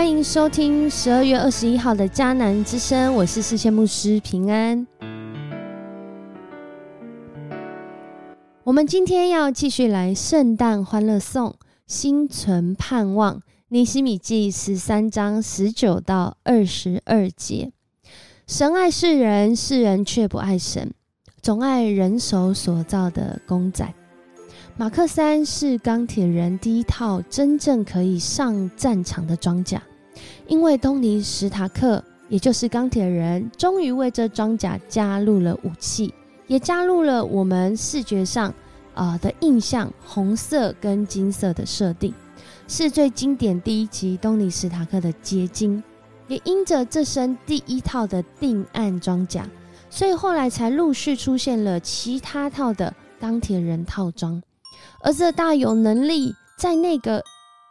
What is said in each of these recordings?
欢迎收听十二月二十一号的迦南之声，我是世界牧师平安。我们今天要继续来圣诞欢乐颂，心存盼望。尼西米记十三章十九到二十二节，神爱世人，世人却不爱神，总爱人手所造的公仔。马克三是钢铁人第一套真正可以上战场的装甲，因为东尼史塔克，也就是钢铁人，终于为这装甲加入了武器，也加入了我们视觉上啊的印象，红色跟金色的设定，是最经典第一集东尼史塔克的结晶，也因着这身第一套的定案装甲，所以后来才陆续出现了其他套的钢铁人套装。而这大有能力，在那个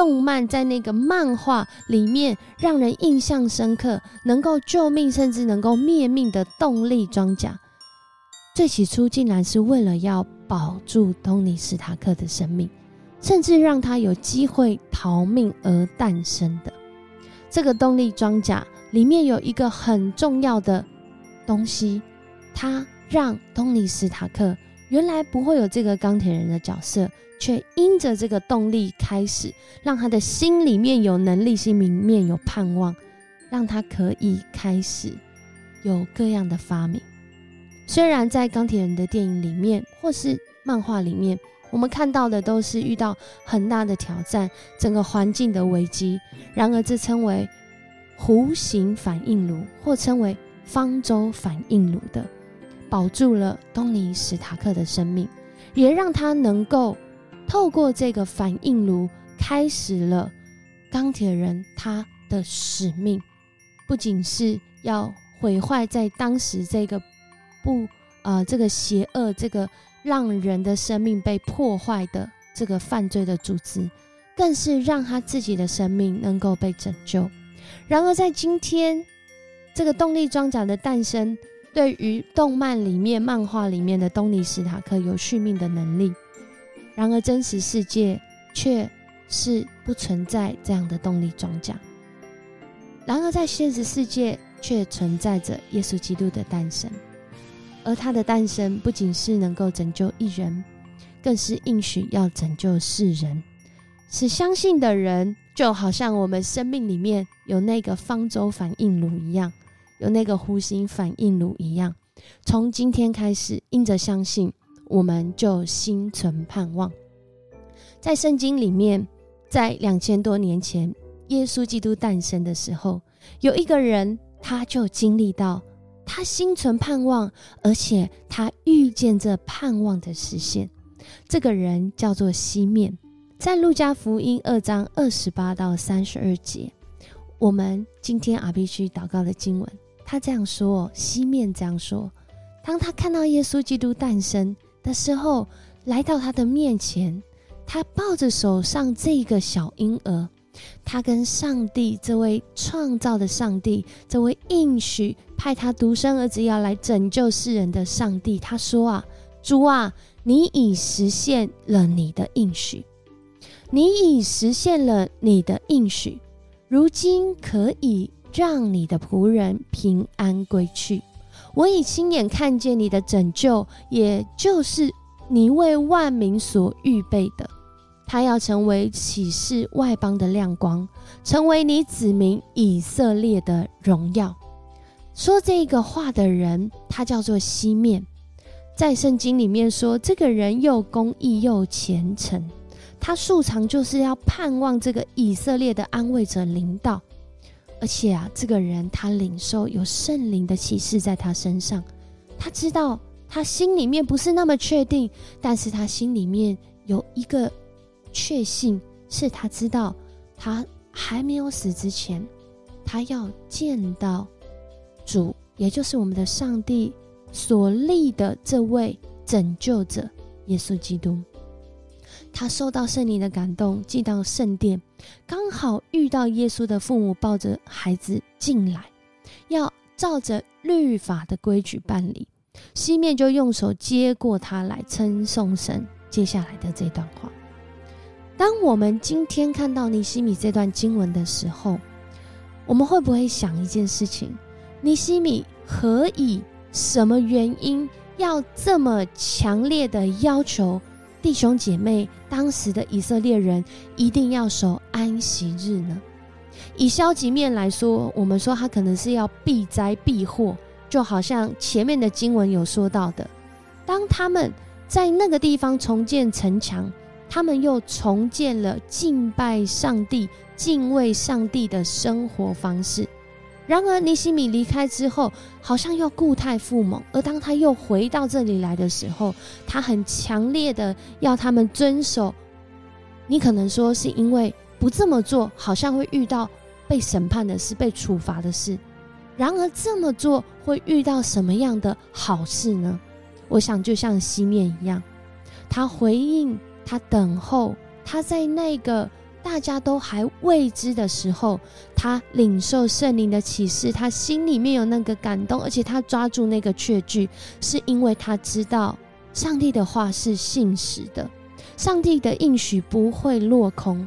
动漫、在那个漫画里面，让人印象深刻，能够救命甚至能够灭命的动力装甲，最起初竟然是为了要保住东尼史塔克的生命，甚至让他有机会逃命而诞生的。这个动力装甲里面有一个很重要的东西，它让东尼史塔克。原来不会有这个钢铁人的角色，却因着这个动力开始，让他的心里面有能力，心里面有盼望，让他可以开始有各样的发明。虽然在钢铁人的电影里面或是漫画里面，我们看到的都是遇到很大的挑战，整个环境的危机。然而，这称为弧形反应炉，或称为方舟反应炉的。保住了东尼史塔克的生命，也让他能够透过这个反应炉，开始了钢铁人他的使命。不仅是要毁坏在当时这个不呃这个邪恶、这个让人的生命被破坏的这个犯罪的组织，更是让他自己的生命能够被拯救。然而，在今天这个动力装甲的诞生。对于动漫里面、漫画里面的东尼史塔克有续命的能力，然而真实世界却是不存在这样的动力装甲。然而在现实世界却存在着耶稣基督的诞生，而他的诞生不仅是能够拯救一人，更是应许要拯救世人，使相信的人就好像我们生命里面有那个方舟反应炉一样。有那个弧形反应炉一样，从今天开始，因着相信，我们就心存盼望。在圣经里面，在两千多年前，耶稣基督诞生的时候，有一个人，他就经历到，他心存盼望，而且他遇见这盼望的实现。这个人叫做西面，在路加福音二章二十八到三十二节，我们今天 R B G 祷告的经文。他这样说，西面这样说：当他看到耶稣基督诞生的时候，来到他的面前，他抱着手上这个小婴儿，他跟上帝这位创造的上帝，这位应许派他独生儿子要来拯救世人的上帝，他说啊，主啊，你已实现了你的应许，你已实现了你的应许，如今可以。让你的仆人平安归去。我已亲眼看见你的拯救，也就是你为万民所预备的。他要成为启示外邦的亮光，成为你子民以色列的荣耀。说这个话的人，他叫做西面，在圣经里面说，这个人又公义又虔诚，他素常就是要盼望这个以色列的安慰者临到。而且啊，这个人他领受有圣灵的启示在他身上，他知道他心里面不是那么确定，但是他心里面有一个确信，是他知道他还没有死之前，他要见到主，也就是我们的上帝所立的这位拯救者耶稣基督。他受到圣灵的感动，进到圣殿，刚好遇到耶稣的父母抱着孩子进来，要照着律法的规矩办理。西面就用手接过他来称颂神。接下来的这段话，当我们今天看到尼西米这段经文的时候，我们会不会想一件事情？尼西米何以什么原因要这么强烈的要求弟兄姐妹，当时的以色列人一定要守安息日呢？以消极面来说，我们说他可能是要避灾避祸，就好像前面的经文有说到的，当他们在那个地方重建城墙，他们又重建了敬拜上帝、敬畏上帝的生活方式。然而尼西米离开之后，好像又固态复萌。而当他又回到这里来的时候，他很强烈的要他们遵守。你可能说是因为不这么做，好像会遇到。被审判的事，被处罚的事。然而这么做会遇到什么样的好事呢？我想就像西面一样，他回应，他等候，他在那个大家都还未知的时候，他领受圣灵的启示，他心里面有那个感动，而且他抓住那个确据，是因为他知道上帝的话是信实的，上帝的应许不会落空。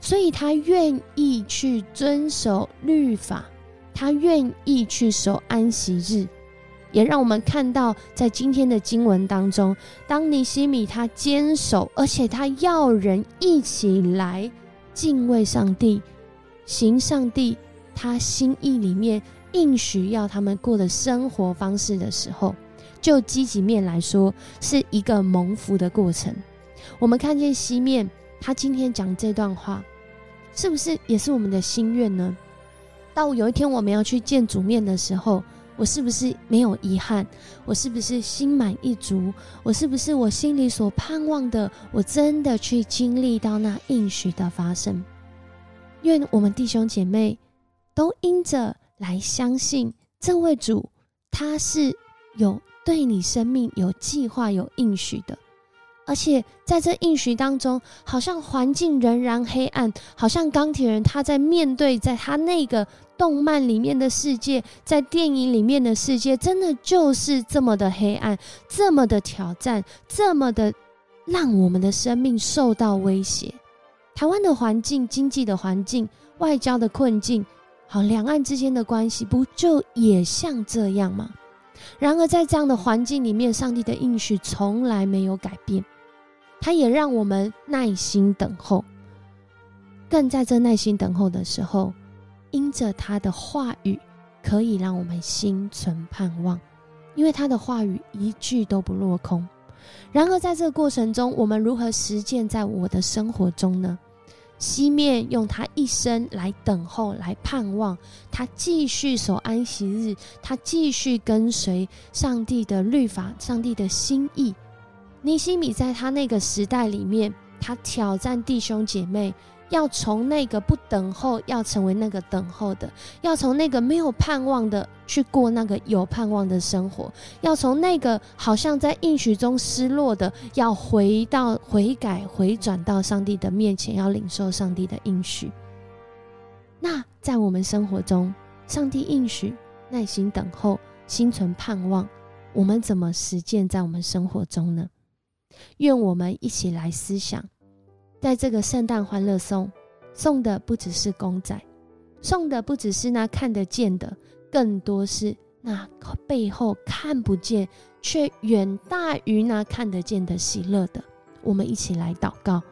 所以他愿意去遵守律法，他愿意去守安息日，也让我们看到，在今天的经文当中，当尼西米他坚守，而且他要人一起来敬畏上帝，行上帝他心意里面应许要他们过的生活方式的时候，就积极面来说，是一个蒙福的过程。我们看见西面。他今天讲这段话，是不是也是我们的心愿呢？到有一天我们要去见主面的时候，我是不是没有遗憾？我是不是心满意足？我是不是我心里所盼望的，我真的去经历到那应许的发生？愿我们弟兄姐妹都因着来相信这位主，他是有对你生命有计划、有应许的。而且在这应许当中，好像环境仍然黑暗，好像钢铁人他在面对在他那个动漫里面的世界，在电影里面的世界，真的就是这么的黑暗，这么的挑战，这么的让我们的生命受到威胁。台湾的环境、经济的环境、外交的困境，好，两岸之间的关系不就也像这样吗？然而在这样的环境里面，上帝的应许从来没有改变。他也让我们耐心等候，更在这耐心等候的时候，因着他的话语，可以让我们心存盼望，因为他的话语一句都不落空。然而，在这个过程中，我们如何实践在我的生活中呢？西面用他一生来等候，来盼望，他继续守安息日，他继续跟随上帝的律法，上帝的心意。尼西米在他那个时代里面，他挑战弟兄姐妹，要从那个不等候，要成为那个等候的；要从那个没有盼望的，去过那个有盼望的生活；要从那个好像在应许中失落的，要回到悔改、回转到上帝的面前，要领受上帝的应许。那在我们生活中，上帝应许，耐心等候，心存盼望，我们怎么实践在我们生活中呢？愿我们一起来思想，在这个圣诞欢乐颂，送的不只是公仔，送的不只是那看得见的，更多是那背后看不见却远大于那看得见的喜乐的。我们一起来祷告，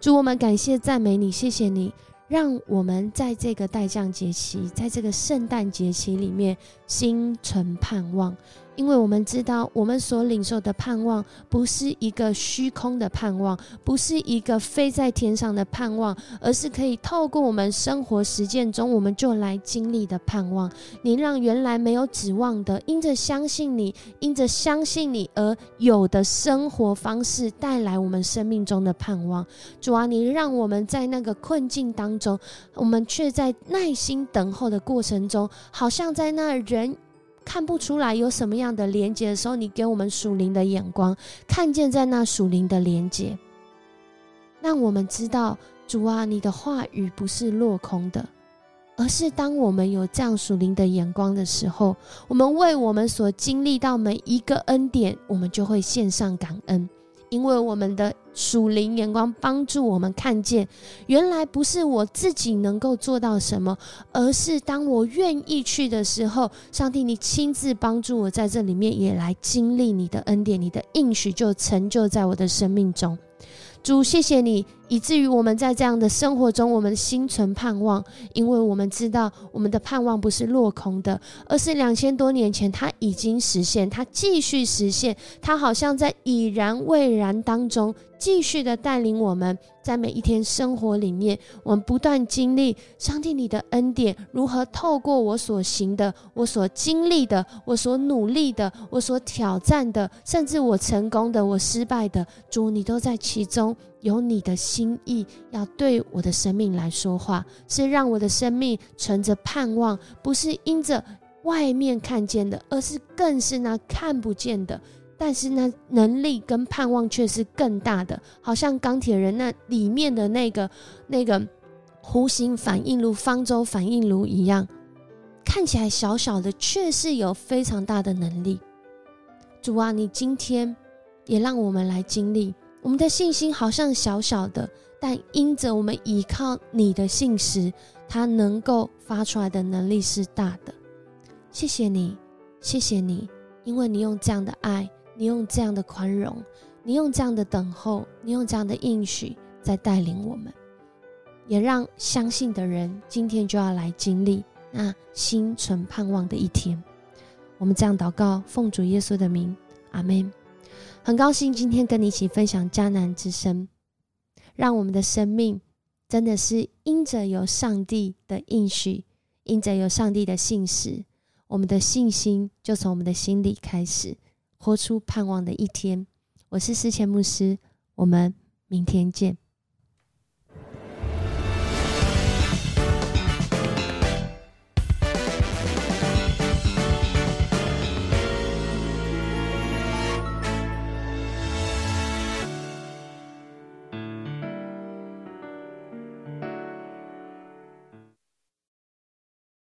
主我们感谢赞美你，谢谢你，让我们在这个待降节期，在这个圣诞节期里面，心存盼望。因为我们知道，我们所领受的盼望不是一个虚空的盼望，不是一个飞在天上的盼望，而是可以透过我们生活实践中，我们就来经历的盼望。你让原来没有指望的，因着相信你，因着相信你而有的生活方式，带来我们生命中的盼望。主啊，你让我们在那个困境当中，我们却在耐心等候的过程中，好像在那人人。看不出来有什么样的连接的时候，你给我们属灵的眼光，看见在那属灵的连接，让我们知道主啊，你的话语不是落空的，而是当我们有这样属灵的眼光的时候，我们为我们所经历到每一个恩典，我们就会献上感恩，因为我们的属灵眼光帮助我们看见，原来不是我自己能够做到什么，而是当我愿意去的时候，上帝你亲自帮助我在这里面也来经历你的恩典，你的应许就成就在我的生命中。主，谢谢你，以至于我们在这样的生活中，我们心存盼望，因为我们知道我们的盼望不是落空的，而是两千多年前它已经实现，它继续实现，它好像在已然未然当中。继续的带领我们，在每一天生活里面，我们不断经历上帝你的恩典，如何透过我所行的、我所经历的、我所努力的、我所挑战的，甚至我成功的、我失败的，主你都在其中，有你的心意要对我的生命来说话，是让我的生命存着盼望，不是因着外面看见的，而是更是那看不见的。但是呢，能力跟盼望却是更大的，好像钢铁人那里面的那个那个弧形反应炉、方舟反应炉一样，看起来小小的，却是有非常大的能力。主啊，你今天也让我们来经历，我们的信心好像小小的，但因着我们依靠你的信实，它能够发出来的能力是大的。谢谢你，谢谢你，因为你用这样的爱。你用这样的宽容，你用这样的等候，你用这样的应许，在带领我们，也让相信的人今天就要来经历那心存盼望的一天。我们这样祷告，奉主耶稣的名，阿门。很高兴今天跟你一起分享迦南之声，让我们的生命真的是因着有上帝的应许，因着有上帝的信实，我们的信心就从我们的心里开始。活出盼望的一天。我是思前牧师，我们明天见。